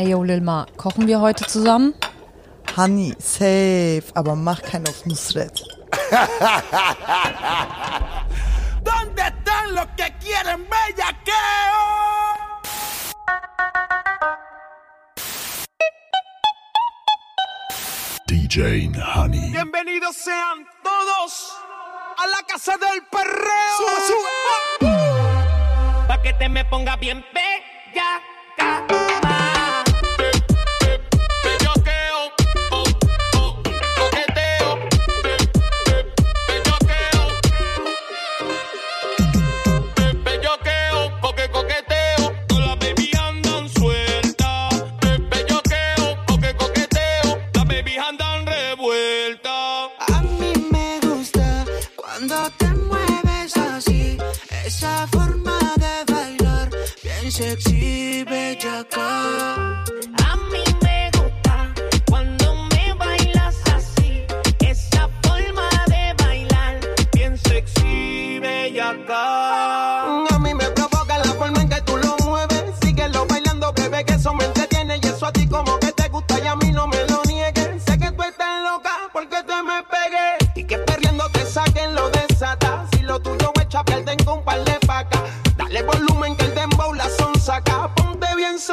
Ey yo Lilma, kochen wir heute zusammen? Honey, safe, aber mach keinen auf Nusret. Donde están los que quieren bellaqueo? DJ Honey. Bienvenidos sean todos a la casa del perreo. Sube, sube. Pa' que te me ponga bien sexy, bellaca.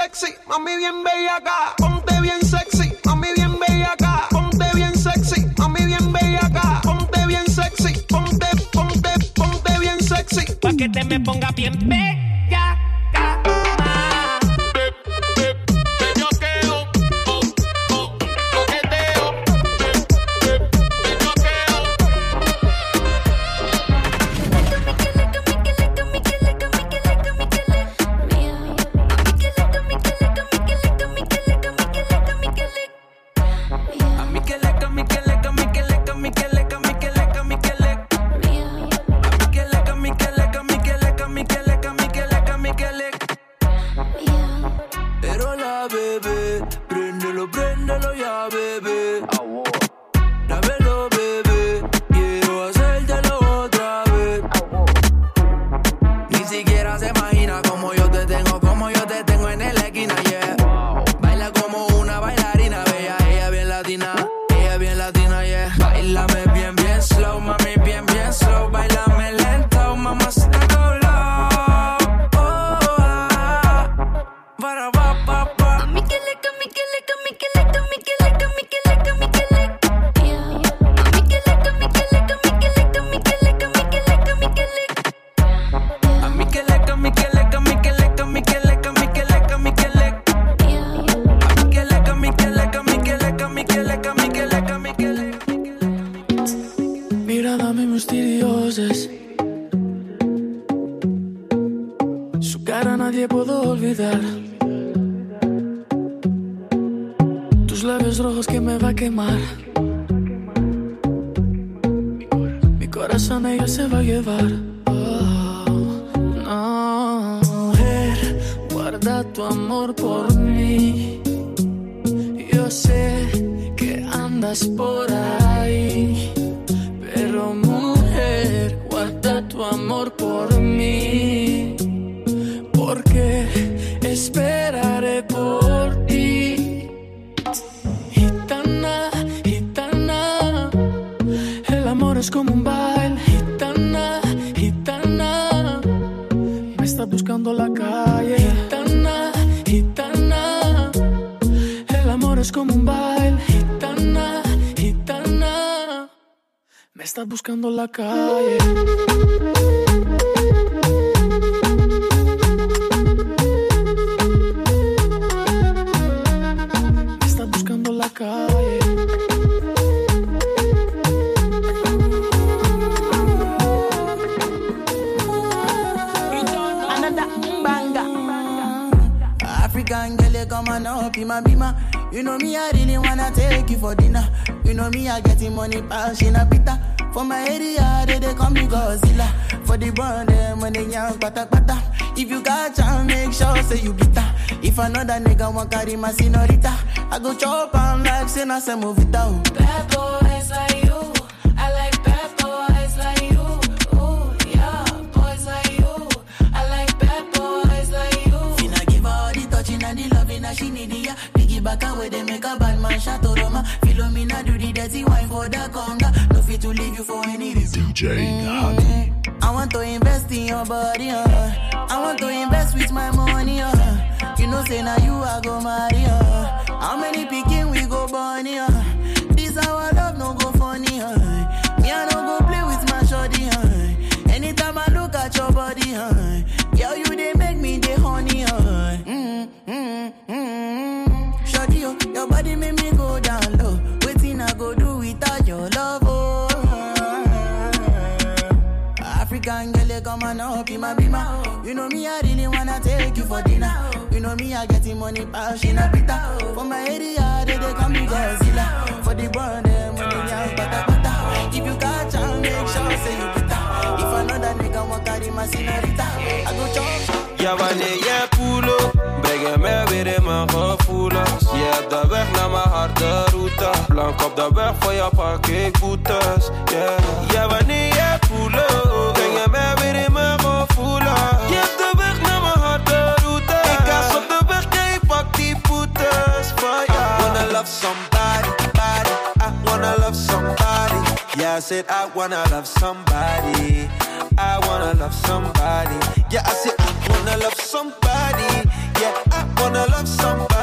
sexy, mami bien bella acá. Ponte bien sexy, mami bien bella acá. Ponte bien sexy, mami bien bella acá. Ponte bien sexy, ponte, ponte, ponte bien sexy. Pa' que te me ponga bien bella. come on up in my beamer. You know me, I really wanna take you for dinner. You know me, I getting money pass in a pita. For my area, they, they call me Godzilla. For the brand, they money they young, pata pata. If you got time, make sure say you bitter. If another nigga want carry my senorita, I go chop and like say na it movita. Bad boy. The conga. No fit to leave you for any reason. DJ Honey. I want to invest in your body, uh. I want to invest with my money, uh. You know, say now you I go marry, uh. How many picking we go bunny, uh. This our love no go funny, uh. Me I no go play with my shorty, uh. Anytime I look at your body, uh. Girl, you they make me the honey, uh. Mm, mm, mm. Shorty, oh, your body make me my bima. You know me, I really wanna take you for dinner. You know me, I getting money, pass in a pita. For my area, they, they call me Godzilla. For the burn, them eh, money, young, bata bata. If you catch and make sure, say you bitter. If another nigga want carry my senorita, I go chop. Ja, wanneer jij up, breng je mij weer in mijn gevoelens. Je hebt de weg naar mijn harde route. Blank op de weg voor je pak ik boetes. Yeah. Ja, wanneer love somebody, body. I wanna love somebody. Yeah, I said I wanna love somebody. I wanna love somebody. Yeah, I said I wanna love somebody. Yeah, I wanna love somebody.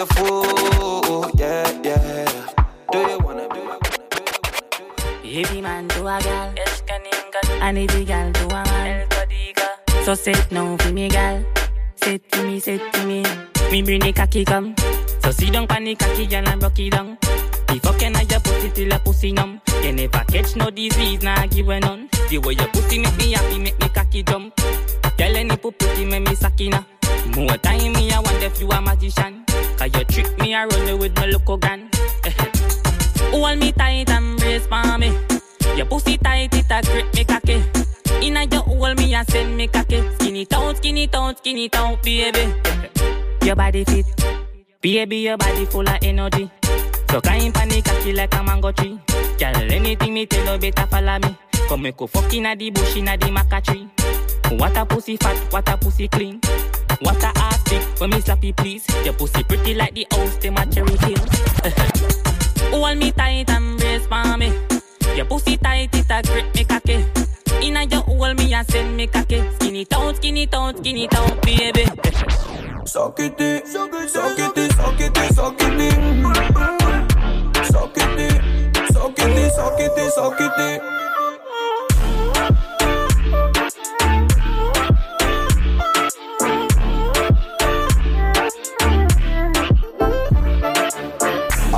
Wat ik voor je voel. Yeah, yeah. Do you wanna, do you wanna, do you wanna? Every man to a gal, and every gal to a man. So sit now for me, gal. Sit to me, sit to me. Me bring the cocky come. So sit down pan the cocky, gal, and rock it down. The fucking I your pussy till your pussy numb. You never catch no disease, nah give a none. The way your pussy make me happy, make me cocky jump. Tell any pussy make me sakina. More time me, I wonder if you a magician. Cause you trick me, I run with my local gun. Hold me tight and brace for me. Your pussy tight, it a grip me cocky. Inna your hold me and send me cocky. Skin it out, skin it out, skin out, baby. Your body fit, baby, your body full of energy. So kind panic cocky like a mango tree. Girl, anything me tell you better follow me. Come me go fuck inna the bush inna the maca tree. What a pussy fat, what a pussy clean. What a big, when me you please. Your pussy pretty like the house, them a cherry hill. Hold me tight and brace for me. Your pussy tight, it a grip me cocky. Inna your hold me and send me cocky. Skin it out, skin it out, skin it out, baby. Suck it, suck it, suck it, suck it. Suck it, suck it, suck it, suck it. in. I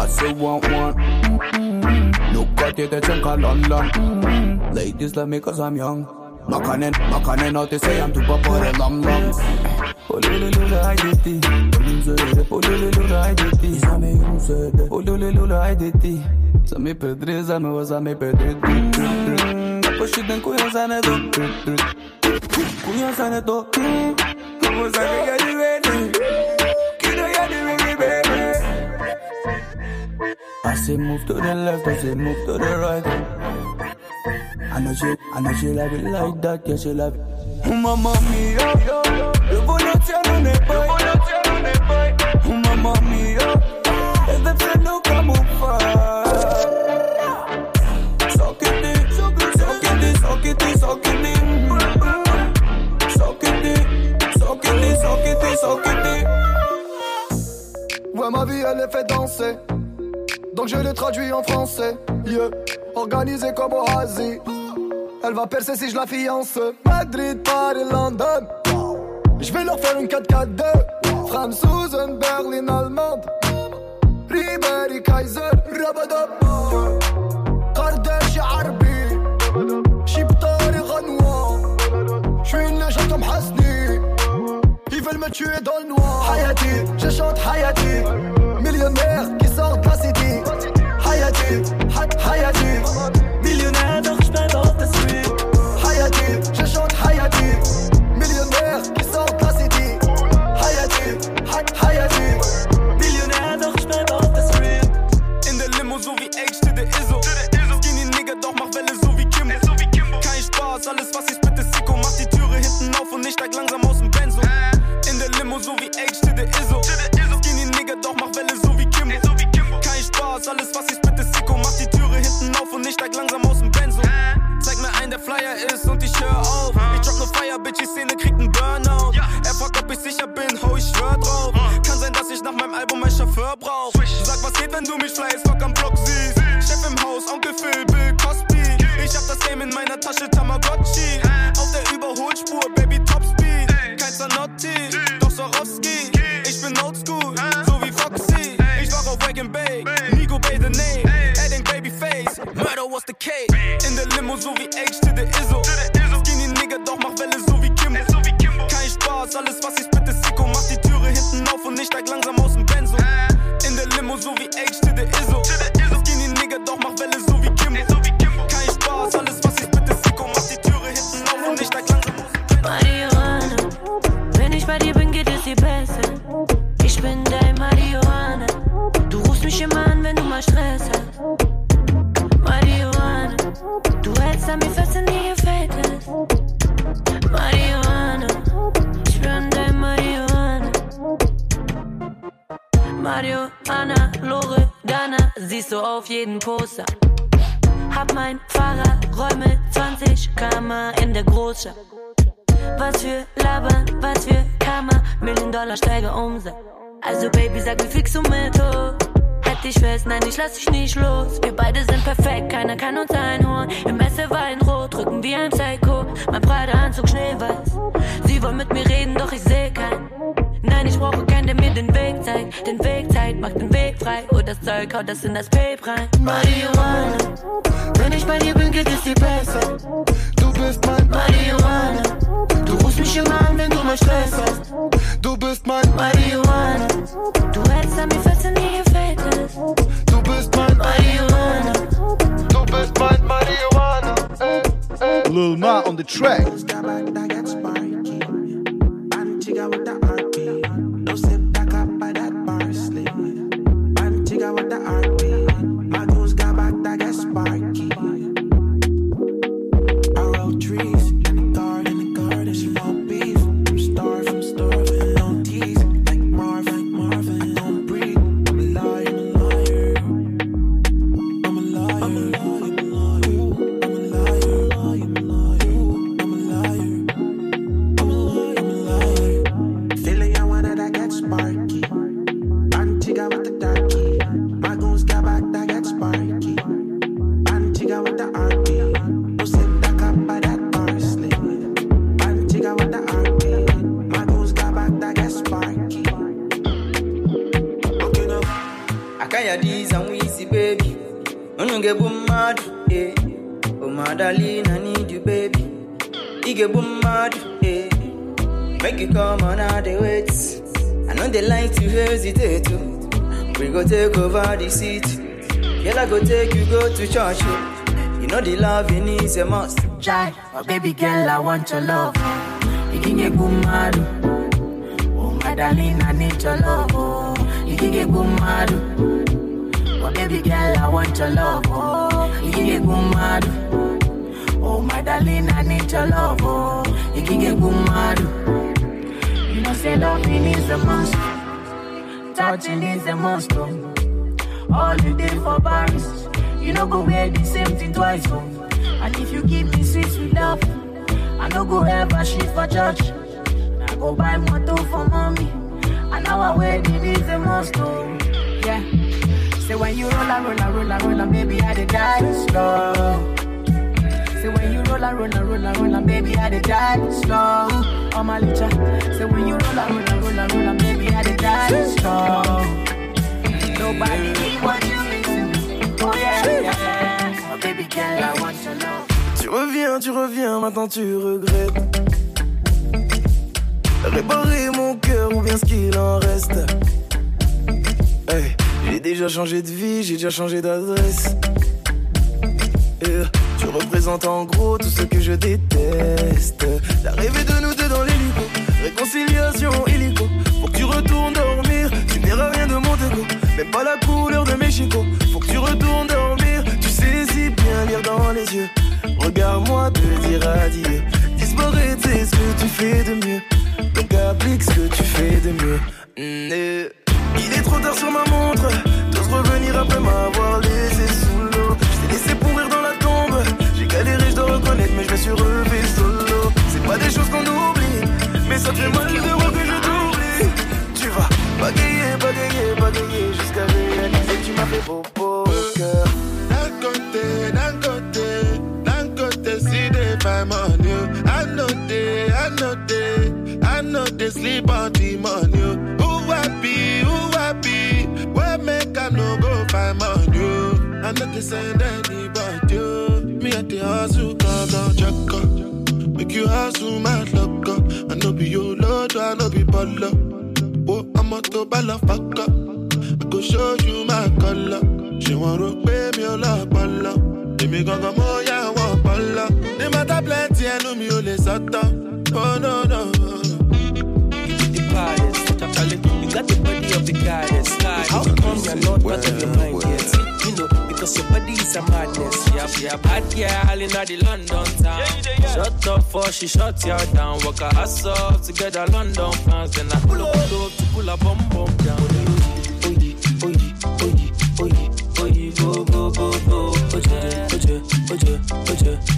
say want one. Look at you, they think I London. Ladies love me cause I'm young. Makanen, makanen out, they say I'm too pop for the long long. Oh lulu lulu I did it. Oh lulu lulu I did it. Sa me you said it. Oh lulu lulu I did it. Sa me I say move to the left, I say move to the right? I know she, I know she love it like that, yeah she love it. Oh mamma mia, le volontiers non è poi, le volontiers non è poi. Oh mamma mia, e se prendo come. So che so che, so che ti, so che so che ti. So che ti, so che. Ouais ma vie elle est fait danser. Donc je le traduis en français. Yeah. Organisé comme au Asie. Elle va percer si je la fiance. Madrid, Paris, London. Je vais leur faire une 4-4-2. Franzosen, Berlin, Allemande. Ribéry, Kaiser, Rabadab. Arbi. Chiptari, Renoir. J'suis une légende comme Hasni. Ils veulent me tuer dans le noir. Hayati, je chante Hayati. Millionnaire Редактор mein Fahrrad, Räume 20 Kammer in der Großstadt. Was für Labern, was für Kammer, Million Dollar steige Umsatz. Also Baby, sag wie fix mit hoch. Hätte ich fest, nein, ich lass dich nicht los. Wir beide sind perfekt, keiner kann uns einholen. Im Messer Weinrot, drücken wie ein Psycho. Mein Pradeanzug schneeweiß. Sie wollen mit mir reden, doch ich seh keinen. Nein, ich brauche keinen, der mir den Weg zeigt. Den Weg zeigt, macht den Weg frei. Und das Zeug haut das in das Pape rein. Marihuana. Wenn ich bei dir bin, geht es dir besser. Du bist mein Marihuana. Du rufst mich immer an, wenn du mal Stress hast. Du bist mein Marihuana. Du hältst an mir fest und nie gefällt es. Du bist mein Marihuana. Du bist mein Marihuana. Ey, ey. Lil Ma on the track. Parsley. Chica with the RP. My goons got back that get sparky. Igebu mmadụ eh. make you come on i dey wait i know dey like to hesitate oh. we go take over the city girl i go take you go to church oh. you know the loving is a must Chai, oh baby girl, I want your love. You can get mad. Oh my darling, I need your love. Oh, you can get mad. Oh baby girl, I want your love. Oh, you can get good mad. My darling, I need your love. Oh, you can get good mad. You know say loving is a must. Touching is a must. Oh. All you did for Paris, you know go wear the same thing twice. Oh. And if you give me sweet, sweet love, I no go ever shit for church. I go buy motor for mommy. And our wedding is a must. Oh. Yeah. Say when you roll and roll and roll and roll and baby, I die slow. Tu reviens, tu reviens, maintenant tu regrettes. Réparer mon cœur ou bien ce qu'il en reste. Hey, j'ai déjà changé de vie, j'ai déjà changé d'adresse. Tu représentes en gros tout ce que je déteste. T'as rêvé de nous deux dans l'hélico, réconciliation illico. Faut que tu retournes dormir, tu verras rien de mon dégo. Même pas la couleur de mes chicots. Faut que tu retournes dormir, tu sais si bien lire dans les yeux. Regarde-moi te dire adieu. Disparaître, c'est ce que tu fais de mieux. Donc applique ce que tu fais de mieux. Mm, eh. Il est trop tard sur ma montre. T'oses revenir après m'avoir laissé suis solo. C'est pas des choses qu'on oublie, mais ça fait mal de voir que je t'oublie. Tu vas bagayer, bagayer, bagayer jusqu'à réaliser tu m'as fait beau. D'un côté, d'un côté, d'un côté, si find money. I I sleep on the. Who happy, who happy, where make I no go find money? I know they send anybody. Me at the you hustle, my luck up. I know be your lord, I know be baller. Oh, I'm a to ball fuck up. I go show you my color. She want to pay me a lot, bala. Èmi gangan mo yà wọ́n bala. Ní mata plenty ẹnu mi ò lè sọ́tọ̀. Oh no no. the baddest. Charlie, you got the body of the goddess. How come you're not out of your mind yet? You because your body is a madness. Yeah, yeah, bad girl in the London town. Shut up for she shut you down. Walk her ass off together, London fans. Then I pull up, pull up to pull a bum bum down. Oye, oye, oye, oye, oye, go go. oje, oje, oje,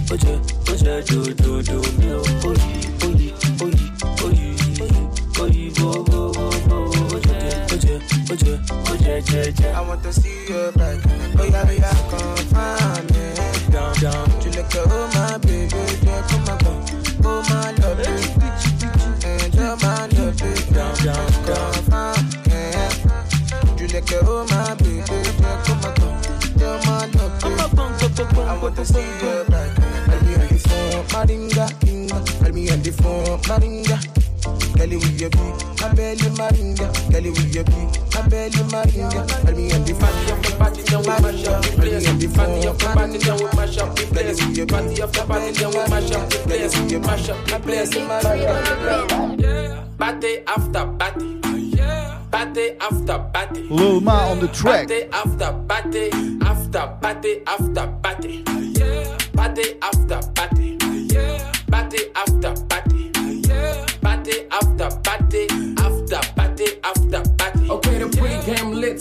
oje, oje, do, do, do, me, oh. Oye, oye, oye, oye, oye, bo, bo, bo, bo, oje, oje, oje, oje, oje, oje. I want to see you back. Yeah, come find me. Down, down. Tu look at oh my baby, yeah, come on, come. Oh my love, baby. And oh my love. Down, down, Come find me. Tu look at oh my baby, yeah, come on, come. Oh, my love. I want to see you Kelly with your beat, my belly maringa. Kelly with your beat, my belly maringa. I'll be on the Party after party, then we mash up the place. Party after party, then we mash up the place. Party after party, then we mash up the place. Mash up the place. Party after party. Party after party. Lil Ma on the track. Party after party. After party after party. Party after party. Party after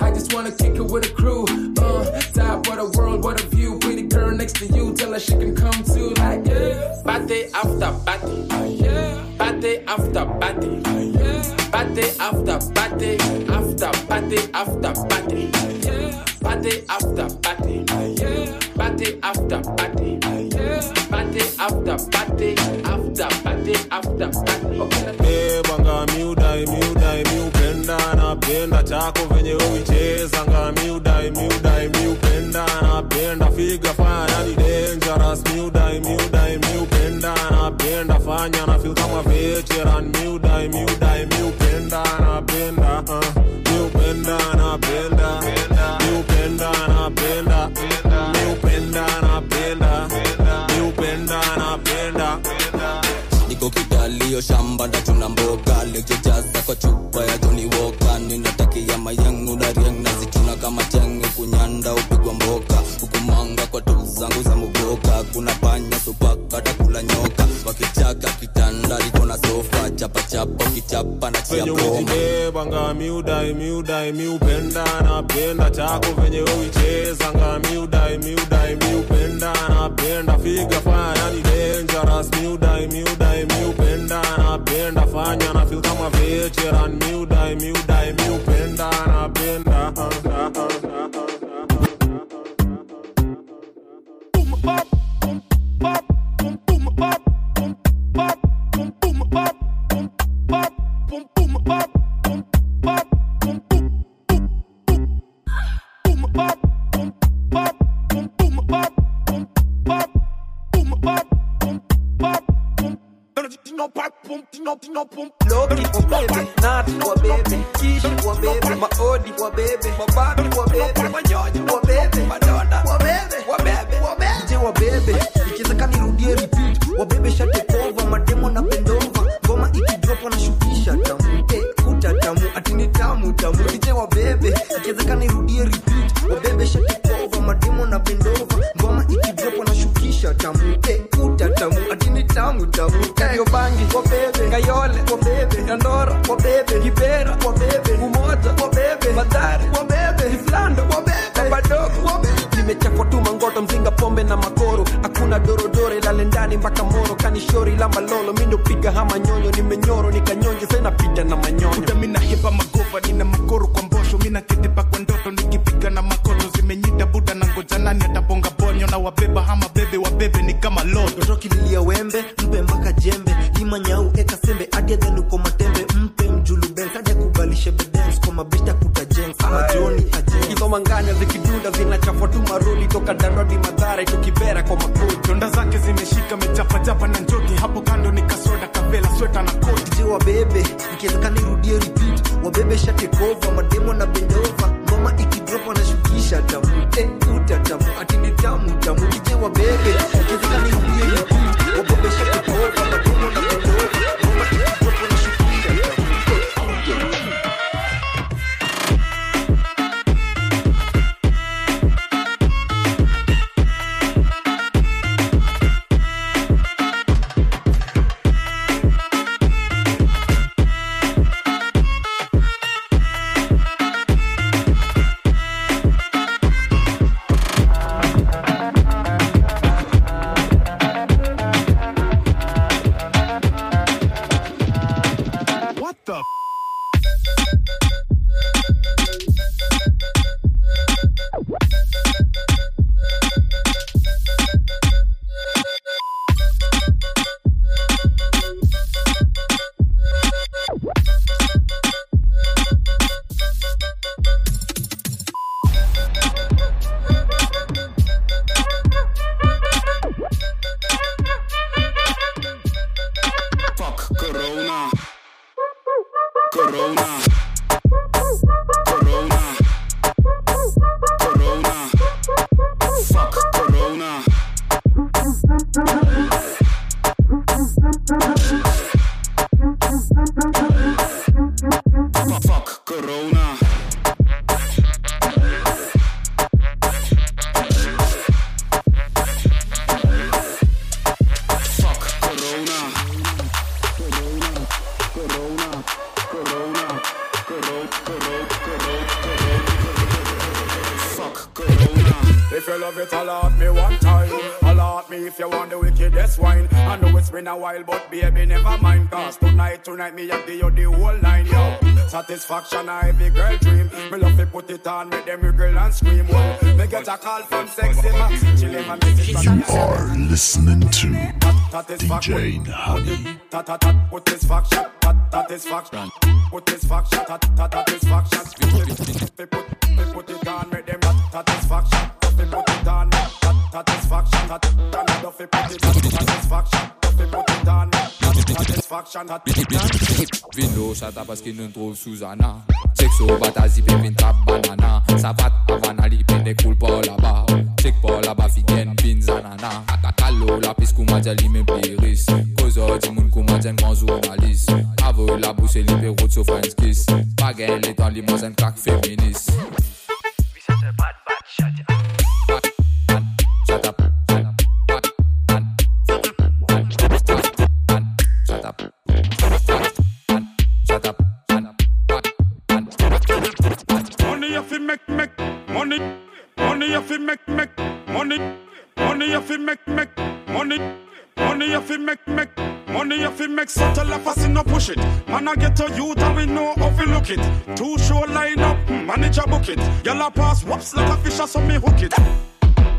I just wanna kick it with a crew. Uh, top of the world, what a view. Pretty girl next to you, tell her she can come too. Like, yeah. Party after party. Party after party. Party after party. After party after party. Party after party. Party after party. Party after party. After party after party. Eh, banga miudai miudai miupenda napenda chako venye uicheza nga miudai miudai miupenda napenda figa fanya ni dangerous miudai miudai miupenda napenda fanya na feel kama veteran miudai miudai miudai miupenda napenda chako venye uicheza nga miudai miudai miupenda napenda. Figa fanya ni dangerous. Miudai miudai miupenda napenda. Fanya na feel kama veteran. Miudai miudai. miupenda love it, alert me one time. Alert me if you want the wickedest wine. I know it's been a while, but baby, never mind. Cause tonight, tonight, me I give you the whole nine, yo. Satisfaction, I every girl dream. Me love to put it on, make them girl and scream. Well, me get a call from sexy Max. Chillin' my music. You are listening to DJ Honey. Satisfaction, put this faction, tat tat satisfaction. Put, it on, make them satisfaction. Tat satisfaction, tat another they put it on, satisfaction. They put it on, satisfaction, tat. Vin l'eau, chata parce qu'il nous trouve Susanna. Sexo, batazi, pépin, trap, banana. Savat, Havana, li pende cool por là-bas. Check por là-bas, figen, bin, zanana. Akakalo, la pis, kumadja, li men pliris. Kozo, di moun, kumadja, grand journaliste. Avo, la bouche, li pe route, so friends kiss. Bagay, les temps, li mozen, crack féministe. Shut fi make make money. Money you fi make make money. Money you fi make make money you fi make such a laugh as no push it. Man I get to youth and we know how we look it. Two show line up, manager book it. Yalla pass whoops like a fish so me hook it.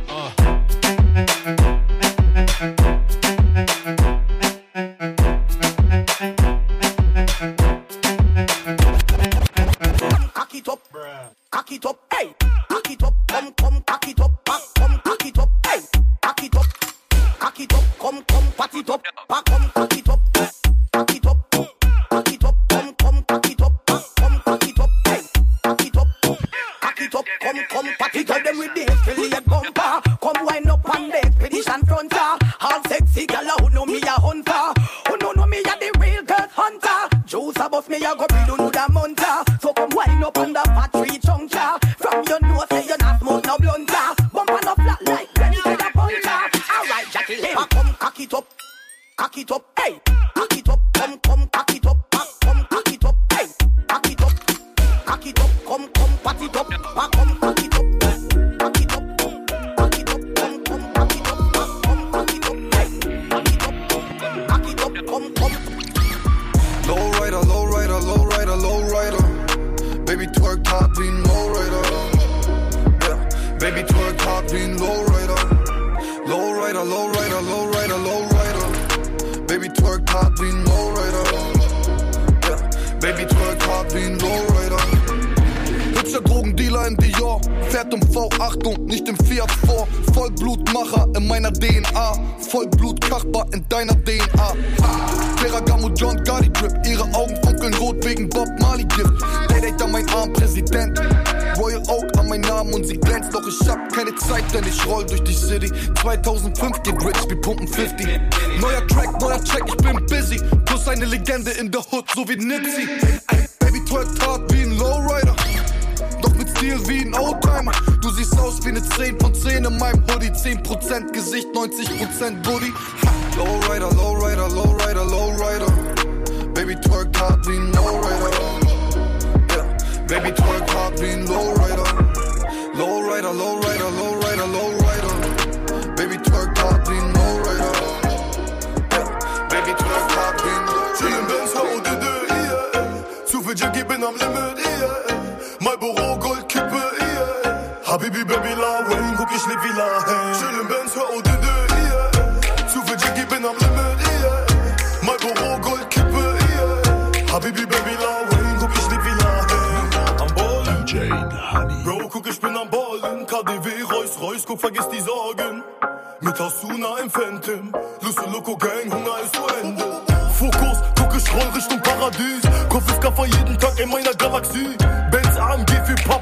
cock Im Dior, fährt im V8 und nicht im Fiat vor. Vollblutmacher in meiner DNA, Vollblutkachbar in deiner DNA. Ferragamo John Gotti Drip, ihre Augen funkeln rot wegen Bob Marley Gift. Date an mein Arm, Präsident. Royal Oak an mein Namen und sie glänzt, doch ich hab keine Zeit, denn ich roll durch die City. 2005 geht rich, wir pumpen 50. Neuer Track, neuer Check, ich bin busy. Plus eine Legende in der Hood, so wie Nipsey. Ey, Baby twerkt hart wie ein Lowrider. Stil wie ein Oldtimer. Du siehst aus wie eine 10 von 10 in meinem Hoodie. 10% Gesicht, 90% Booty. Lowrider, Lowrider, Lowrider, Lowrider. Baby twerk hart wie ein Lowrider. Yeah. Baby twerk hart wie ein Lowrider. Lowrider, Lowrider, Lowrider, Lowrider. Baby twerk hart wie ein Lowrider. Yeah. Baby twerk wie ein Chillin' Benz, ODD, yeah. Zu viel Jackie, bin am Limit, yeah. Marlboro Goldkippe, yeah. Habibi, Baby, La Wayne, guck ich leb wie La Haine. Chillin' Benz, ODD, yeah. Zu viel Jackie, bin am Limit, yeah. Marlboro Goldkippe, yeah. Habibi, Baby, La Wayne, guck ich leb wie La Haine. Am Ballen. DJ Honey. Bro, guck, ich bin am Ballen. KDW, Reus, Reus, guck, vergiss die Sorgen. Mit Hasuna im Phantom. Lusse Loco Gang, Hunger ist zu Ende. Fokus, guck, ich roll Richtung Paradies. Kopf ist Kaffer jeden Tag in meiner Galaxie. Benz AMG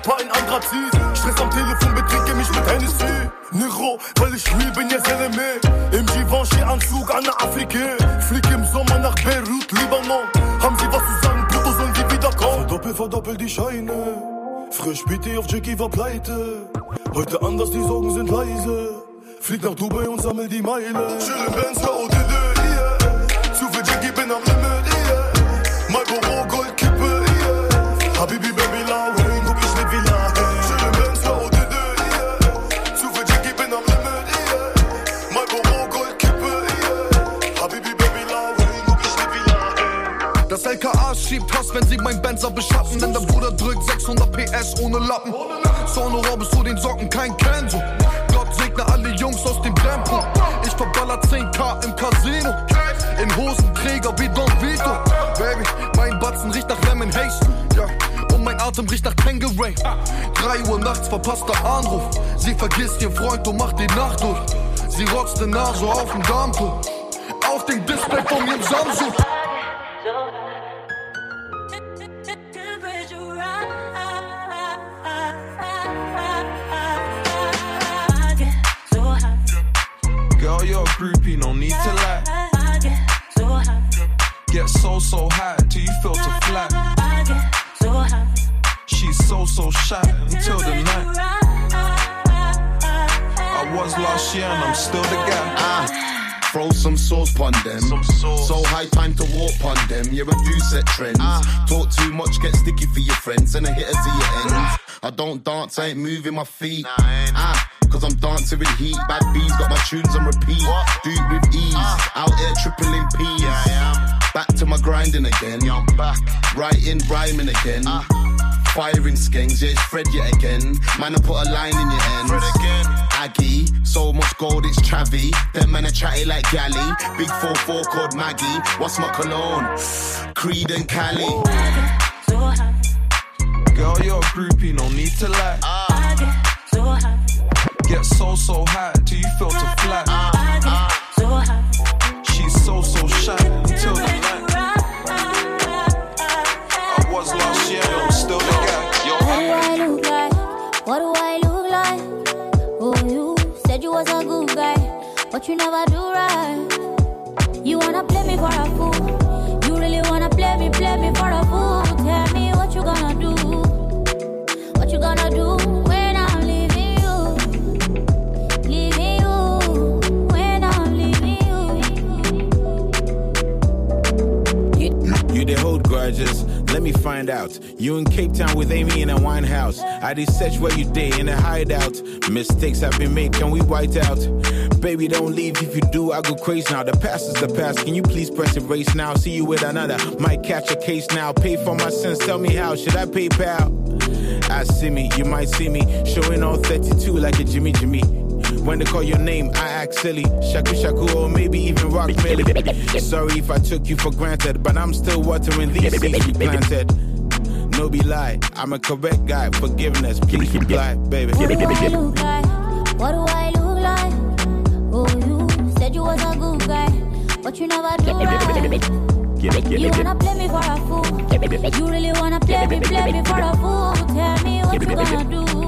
Papa in Anthrazit. Stress am Telefon, betrinke mich mit Hennessy. Nero, weil ich real bin, jetzt LME. Im Givenchy-Anzug an der Afrika. Flieg im Sommer nach Beirut, Libanon. Haben sie was zu sagen, Brutto sollen die wiederkommen. Verdoppel, verdoppel die Scheine. Frisch BT auf Jackie war pleite. Heute anders, die Sorgen sind leise. Flieg nach Dubai und sammel die Meile. Chillin' Benz, ODD, yeah. Zu viel Jackie, bin am Limit, schiebt Hass, wenn sie mein Benzer beschatten. Denn der Bruder drückt 600 PS ohne Lappen. Sonora bis zu den Socken, kein Kenzo. Gott segne alle Jungs aus dem Tempo. Ich verballer 10k im Casino. In Hosenträger wie Don Vito. Baby, mein Batzen riecht nach Lemon Haze. Ja, und mein Atem riecht nach Tangeray. 3 Uhr nachts verpasster Anruf. Sie vergisst ihren Freund und macht die Nacht durch. Sie rotzt den Nase auf dem Dampel. Auf dem Display von ihrem Samsung. Groupie, no need to lie. Get so, so high till you feel to flat. She's so, so shy until the night. I was last year and I'm still the guy. Ah, throw some sauce pon them. So high time to walk pon them. You're a do set trends. Talk too much, get sticky for your friends, and a hitter to your ends. I don't dance, I ain't moving my feet. Ah, cause I'm dancing with heat. Bad bees got my tunes on repeat. Do it with ease. Ah. Out here tripling P's. Back to my grinding again. Back writing, rhyming again. Ah. Firing skanks, yeah, it's Fred yet again. Man, I put a line in your end. Aggie, so much gold, it's Travi. Them men are chatty like Galley. Big 4-4 called Maggie. What's my cologne? Creed and Cali. Girl, you're a groupie, no need to lie. Ah. Get so, so high till you feel to flat. She's so, so shy until the night. I was last year, I'm still the guy. Yo, What do I look like? What do I look like? Oh, you said you was a good guy, but you never do right. You wanna play me for a fool? You really wanna play me, play me for a fool? Grudges. Let me find out. You in Cape Town with Amy in a wine house. I did search where you day in a hideout. Mistakes have been made, can we white out? Baby, don't leave. If you do, I go crazy now. The past is the past. Can you please press erase now? See you with another. Might catch a case now. Pay for my sins. Tell me how. Should I PayPal? I see me, you might see me showing all 32 like a Jimmy Jimmy. When they call your name, I act silly. Shaku Shaku, or maybe even Rock Millie. Sorry if I took you for granted, but I'm still watering these seeds we planted. No be lie, I'm a correct guy. Forgiveness, please reply, baby. What do I look like? What do I look like? Oh, you said you was a good guy, but you never do right. You wanna play me for a fool? You really wanna play me, play me for a fool? Tell me what you gonna do?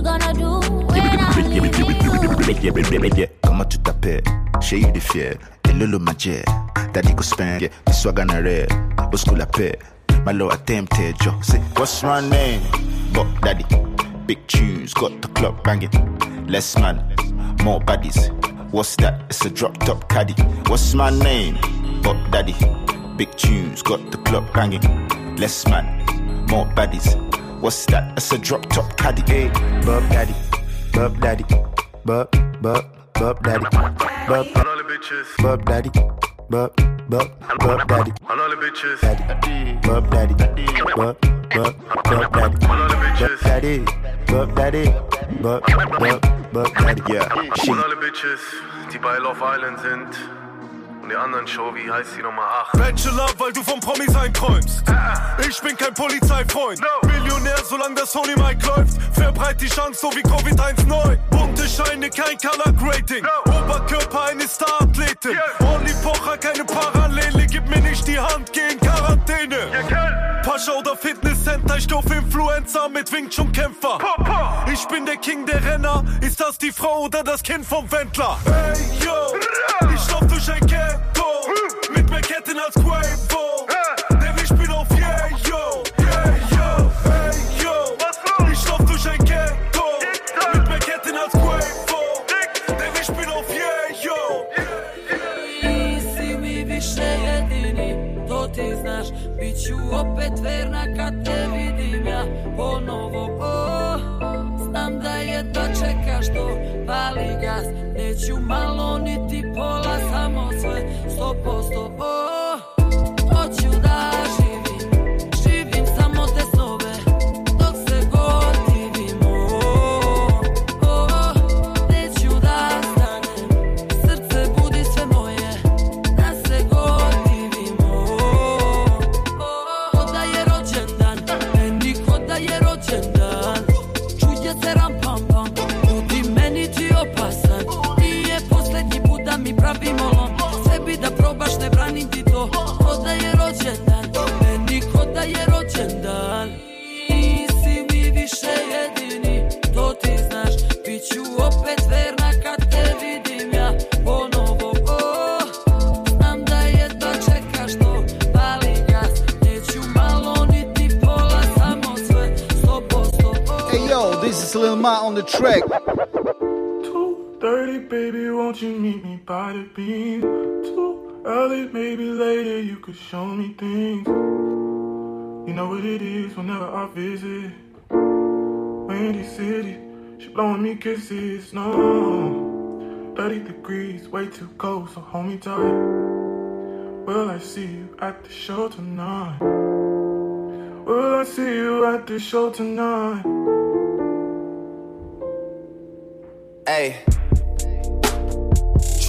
What you gonna do when I'm leaving you? Comment tu t'appelles? Chez you des fiers. Et le magie. Daddy go spend. Yeah. The swag on a red. Au school la paix. Attempted yo. Say, what's my name? But daddy. Big tunes. Got the club banging. Less man. More baddies. What's that? It's a drop top caddy. What's my name? But daddy. Big tunes. Got the club banging. Less man. More baddies. What's that? It's a drop top caddy. Eh? Hey, Bob daddy. Bob daddy. Bob, Bob, Bob daddy. Bob, Bob daddy. Bob, Bob, Bob daddy. Daddy. Bob daddy. Bob, Bob, Bob daddy. Bob daddy. Bob daddy. Bob, Bob, Bob daddy. Yeah. She. alle Bitches, die bei Love Island sind. Die anderen Show, wie heißt die Nummer 8? Bachelor, weil du vom Promi sein träumst. Ich bin kein Polizeifreund. Millionär, solange das Sony Mike läuft. Verbreit die Chance, so wie Covid-19. Bunte Scheine, kein Color Grading. Oberkörper, eine Star-Athletin. Olli Pocher, keine Parallele. Gib mir nicht die Hand, geh in Quarantäne. Pascha oder Fitnesscenter, ich dorf Influencer mit Wing Chun Kämpfer. Ich bin der King der Renner. Ist das die Frau oder das Kind vom Wendler? Hey, yo, ich lauf durch ein Ghetto. Mit mehr Ketten als Quavo. Opet verna I visit. Windy City, she blowing me kisses, no. 30 degrees, way too cold, so hold me tight. Will I see you at the show tonight? Will I see you at the show tonight? Hey.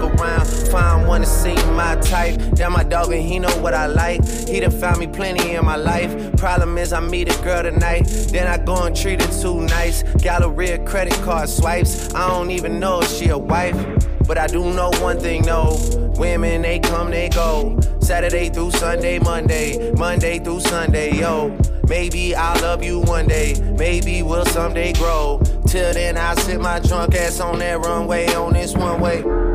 around. Find one to see my type. That my dog and he know what I like. He done found me plenty in my life. Problem is I meet a girl tonight. Then I go and treat her too nice. Galleria credit card swipes. I don't even know if she a wife. But I do know one thing, no. Women, they come, they go. Saturday through Sunday, Monday. Monday through Sunday, yo. Maybe I'll love you one day. Maybe we'll someday grow. Till then, I'll sit my drunk ass on that runway on this one way.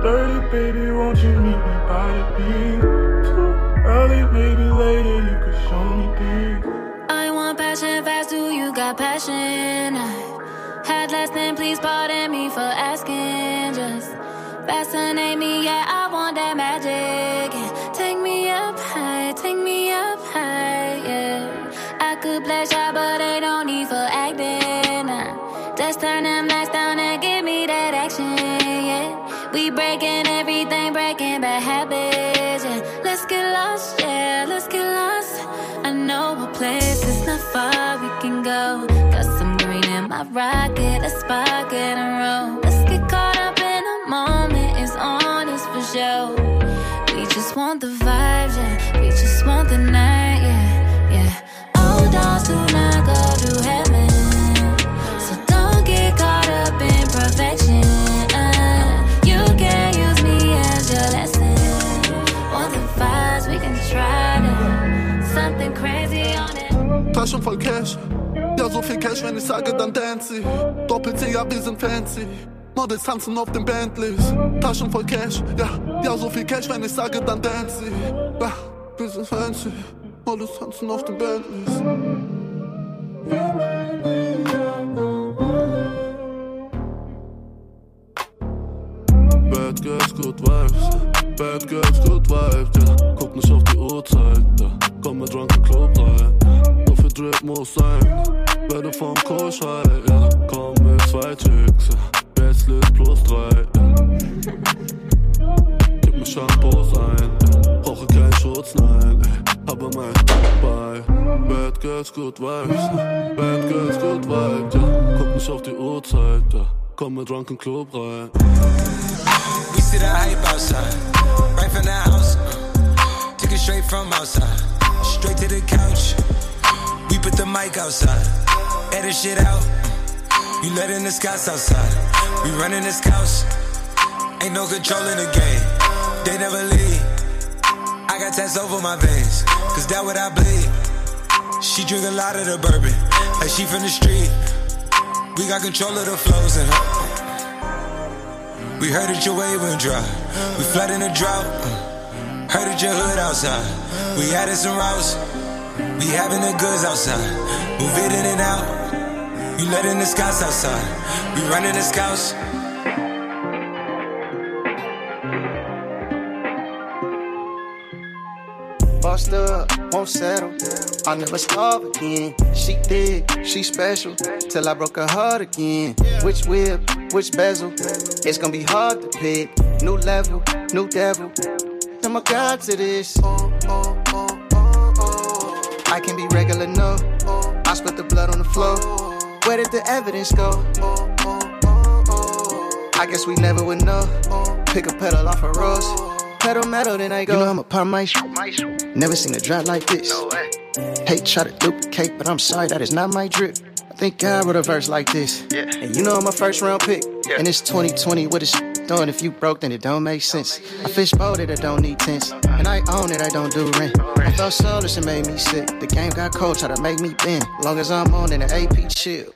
Dirty baby, won't you meet me by the beam? Too early, maybe later, you could show me things. I want passion fast, do you got passion? I had less than please pardon me for asking. Just fascinate me, yeah, I want that magic. Take me up high, take me up high, yeah. I could bless ya, but they don't need for acting. Just turn them lights down and give me that action. We breaking everything, breaking bad habits, yeah. Let's get lost, yeah, let's get lost. I know a place that's not far we can go. Got some green in my rocket, let's spark and roll. Let's get caught up in the moment, it's on, it's for show. We just want the vibes, yeah. We just want the night, voll Cash. Ja, so viel Cash, wenn ich sage, dann dancy. Doppel-T, ja, wir sind fancy. Models tanzen auf den Bentleys. Taschen voll Cash. Ja, ja, so viel Cash, wenn ich sage, dann dancy. Ja, wir sind fancy. Models tanzen auf den Bentleys. Bad Girls, Good Vibes. Bad Girls, Good Vibes, ja. Guck nicht auf die Uhrzeit, ja. Komm mit Drunken Club rein. Nur für Drip muss sein. Werde vom Kurs high, ja. Komm mit zwei Chicks, ja. Löst plus drei, ja. Gib mir Shampoos ein, ja. Brauche keinen Schutz, nein, ey. Aber mein bei Bad Girls, Good Vibes. Bad Girls, Good Vibes, ja. Guck nicht auf die Uhrzeit, ja. Komm mit Drunken Club rein. We see the hype outside, right from the house. Took it straight from outside, straight to the couch. The mic outside, edit shit out. You letting the scouts outside, we running this couch. Ain't no control in the game, they never leave. I got tats over my veins, cause that what I bleed. She drink a lot of the bourbon, like she from the street. We got control of the flows in her. We heard that your wave went dry. We flood in the drought. Heard that your hood outside. We added some routes. We having the goods outside. Move it in and out. You letting the scouts outside. We running the scouts. Bossed up, won't settle. I'll never starve again. She thick, she special. Till I broke her heart again. Which whip, which bezel? It's gonna be hard to pick. New level, new devil. I'm a god to this. I can be regular, no. I split the blood on the floor. Where did the evidence go? I guess we never would know. Pick a pedal off a rose. Pedal metal, then I go. You know I'm a part maestro. Never seen a drop like this. Hate try to duplicate, but I'm sorry that is not my drip. I think God wrote a verse like this. Yeah. And you know I'm a first round pick. And it's 2020, with what is doing? If you broke, then it don't make sense. I fish boated, it don't need tents. And I own it, I don't do rent. I felt soulless, it made me sick. The game got cold, try to make me bend. Long as I'm on, then the AP chill.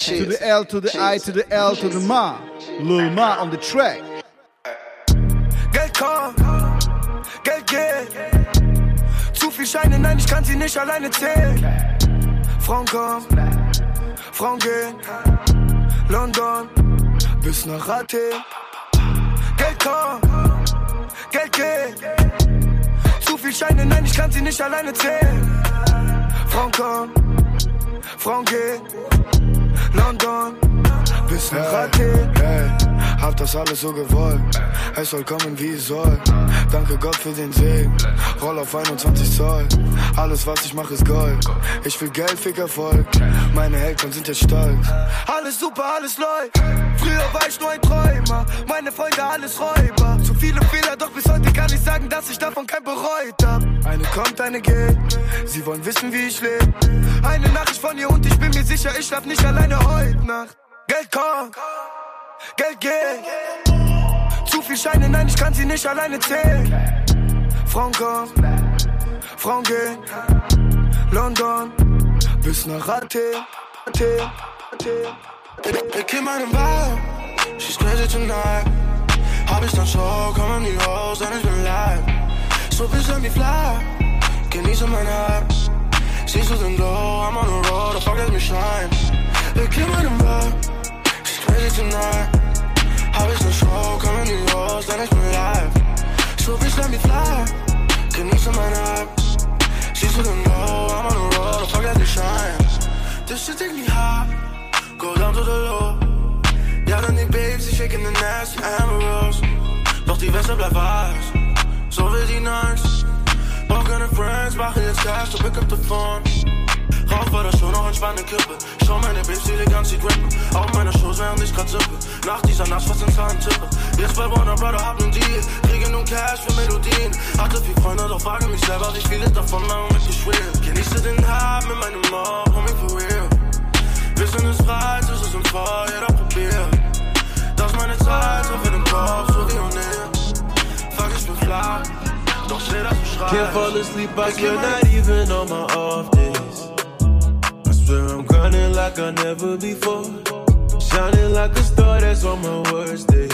To the L, to the I, to the L, to the Ma. Lil Ma on the track. Geld kommt, Geld geht. Zu viel Scheine, nein, ich kann sie nicht alleine zählen. Frauen kommen, Frauen gehen. London bis nach Athen. Geld kommt, Geld geht. Zu viel Scheine, nein, ich kann sie nicht alleine zählen. Frauen kommen, Frauen gehen. London bis nach Athen. Hey, hab das alles so gewollt. Es soll kommen, wie es soll. Danke Gott für den Segen. Roll auf 21 Zoll. Alles, was ich mache, ist Gold. Ich will Geld, Fick Erfolg. Meine Eltern sind jetzt stolz. Alles super, alles läuft. Früher war ich nur ein Träumer. Meine Freunde, alles Räuber. Zu viele Fehler, doch bis heute kann ich sagen, dass ich davon kein bereut hab. Eine kommt, eine geht. Sie wollen wissen, wie ich lebe. Eine Nachricht von ihr und ich bin mir sicher, ich schlaf nicht alleine heute Nacht. Geld kommt, Geld geht. Zu viel Scheine, nein, ich kann sie nicht alleine zählen. Frauen kommen, Frauen gehen. London bis nach Athen. Athen, Athen. Ich kill meinen Vibe, she's crazy tonight. Hab ich dann Show, kommen die Hoes, denn ich bin live. So bis an die Fly, genieße mein Hype. Siehst du den Glow, I'm on the road, fuck let me shine. Ich kill meinen Vibe, she's crazy tonight. Hab ich dann Show, kommen die Hoes, denn ich bin live. So bis an die Fly, genieße mein Hype. Siehst du den Glow, I'm on the road, fuck let me shine. This shit take me high, go down to the low. Ja, dann die Babes, die shaken the nasty Amber Rose. Doch die Weste bleibt weiß, so will die nice. Brauch keine Friends, mache jetzt Cash, so pick up the phone. Rauch war das schon noch entspannte Kippe. Schau meine Babes, die elegant sie grippen. Auf meiner Shows, während ich grad zippe. Nach dieser Nacht fast ins Hand tippe. Jetzt bei Warner Brother hab nen Deal. Kriege nun Cash für Melodien. Hatte viel Freunde, doch frage mich selber, wie viele davon lang mit ich will. Genieße den Hype mit meinem Mob, homie for real. Wissen ist frei, es ist im Feuer, doch probier. Das ist meine Zeit, so für den Kopf, so wie O'Neill. Fuck, ich bin fly, doch steh das und schrei. Can't fall asleep, I swear not even on my off days. Swear I'm grinding like I never before. Shining like a star that's on my worst day.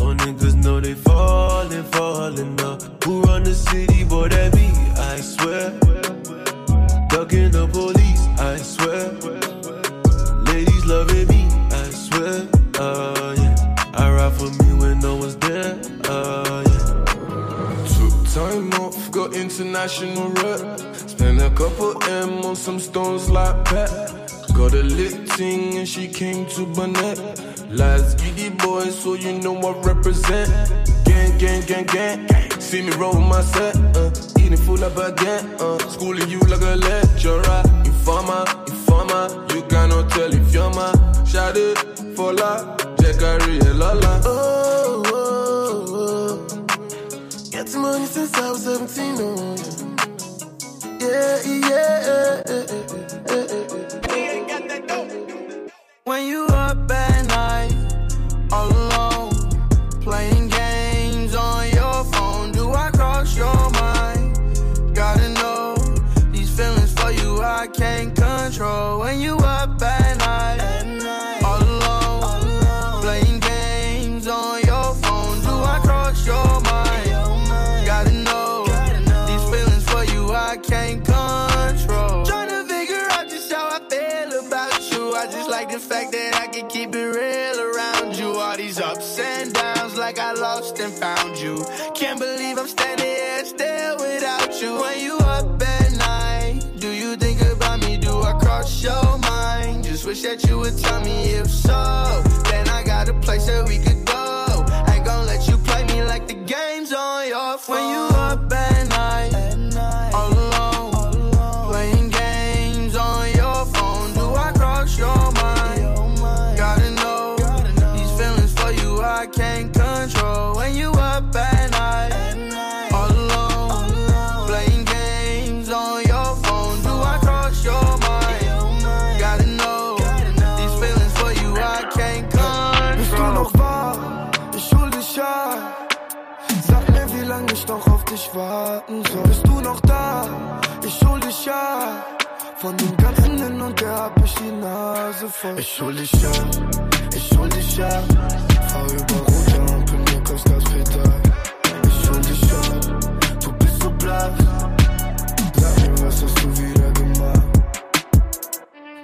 Oh, niggas know they falling, falling up. Who run the city, boy, that me, I swear. Ducking the police, I swear. Ladies loving me, I swear. Uh, yeah. I ride for me when no one's there. Uh, yeah. Took time off, got international rep. Spent a couple M on some stones like that. Got a lit ting and she came to Burnett. Last giddy boy, so you know I represent. Gang, gang, gang, gang. See me roll my set, uh, eating full of baguette, uh, schooling you like a lecturer. Informer, informer, you cannot tell if you're my shot it for la, lola. Oh, yeah. Yeah. When you me voll. Ich hol dich ab, ich hol dich ab. Fahr über rote Ampeln, drück aufs Gaspedal. Ich hol dich ab, du bist so blass. Sag mir, was hast du wieder gemacht?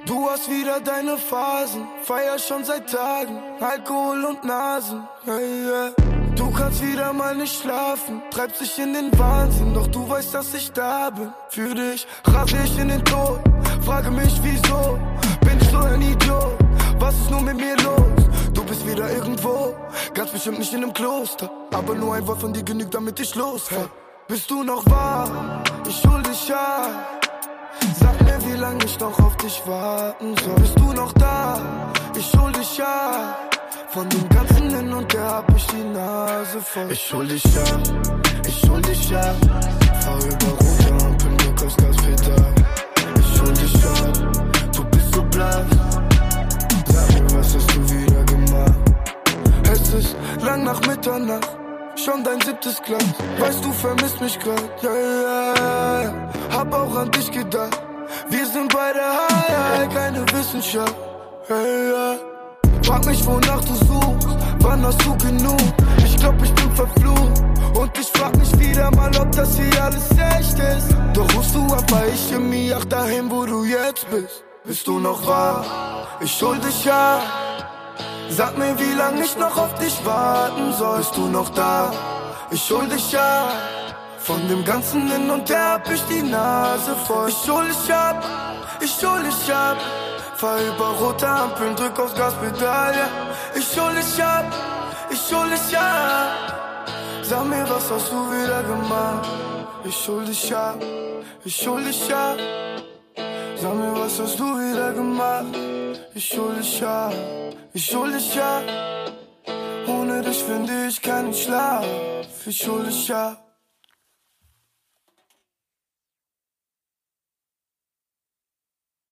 Du hast wieder deine Phasen, feier schon seit Tagen, Alkohol und Nasen. Hey, yeah. Du kannst wieder mal nicht schlafen, treibst dich in den Wahnsinn, doch du weißt, dass ich da bin. Für dich rase ich in den Tod, frage mich wieso, bin ich so ein Idiot? Was ist nun mit mir los? Du bist wieder irgendwo, ganz bestimmt nicht in einem Kloster, aber nur ein Wort von dir genügt, damit ich losfahr. Bist du noch wahr? Ich hol dich ab. Sag mir, wie lange ich noch auf dich warten soll. Bist du noch da? Ich hol dich ab. Von dem ganzen Hin und Her hab ich die Nase voll. Ich hol dich ab, ich hol dich ab. Fahr über rote Ampeln, drück aufs Gaspedal. Ich hol dich ab, blass. Sag mir, was hast du wieder gemacht? Es ist lang nach Mitternacht, schon dein siebtes Glas. Weißt du, vermisst mich grad, ja, ja, ja. Hab auch an dich gedacht. Wir sind beide high, keine Wissenschaft, ja, ja. Frag mich, wonach du suchst, wann hast du genug? Ich glaub, ich bin verflucht. Und ich frag mich wieder mal, ob das hier alles echt ist. Doch rufst du ab, weil ich im Miach dahin, wo du jetzt bist. Bist du noch wahr? Ich hol dich ab. Sag mir, wie lange ich noch auf dich warten soll. Bist du noch da? Ich hol dich ab. Von dem ganzen Hin und Her hab ich die Nase voll. Ich hol dich ab, ich hol dich ab. Fahr über rote Ampeln, drück aufs Gaspedal, ja. Ich hol dich ab, ich hol dich ab. Sag mir, was hast du wieder gemacht? Ich hol dich ab, ich hol dich ab. Sag mir, was hast du wieder gemacht? Ich hol dich ab, ich hol dich ab. Ohne dich finde ich keinen Schlaf. Ich hol dich ab.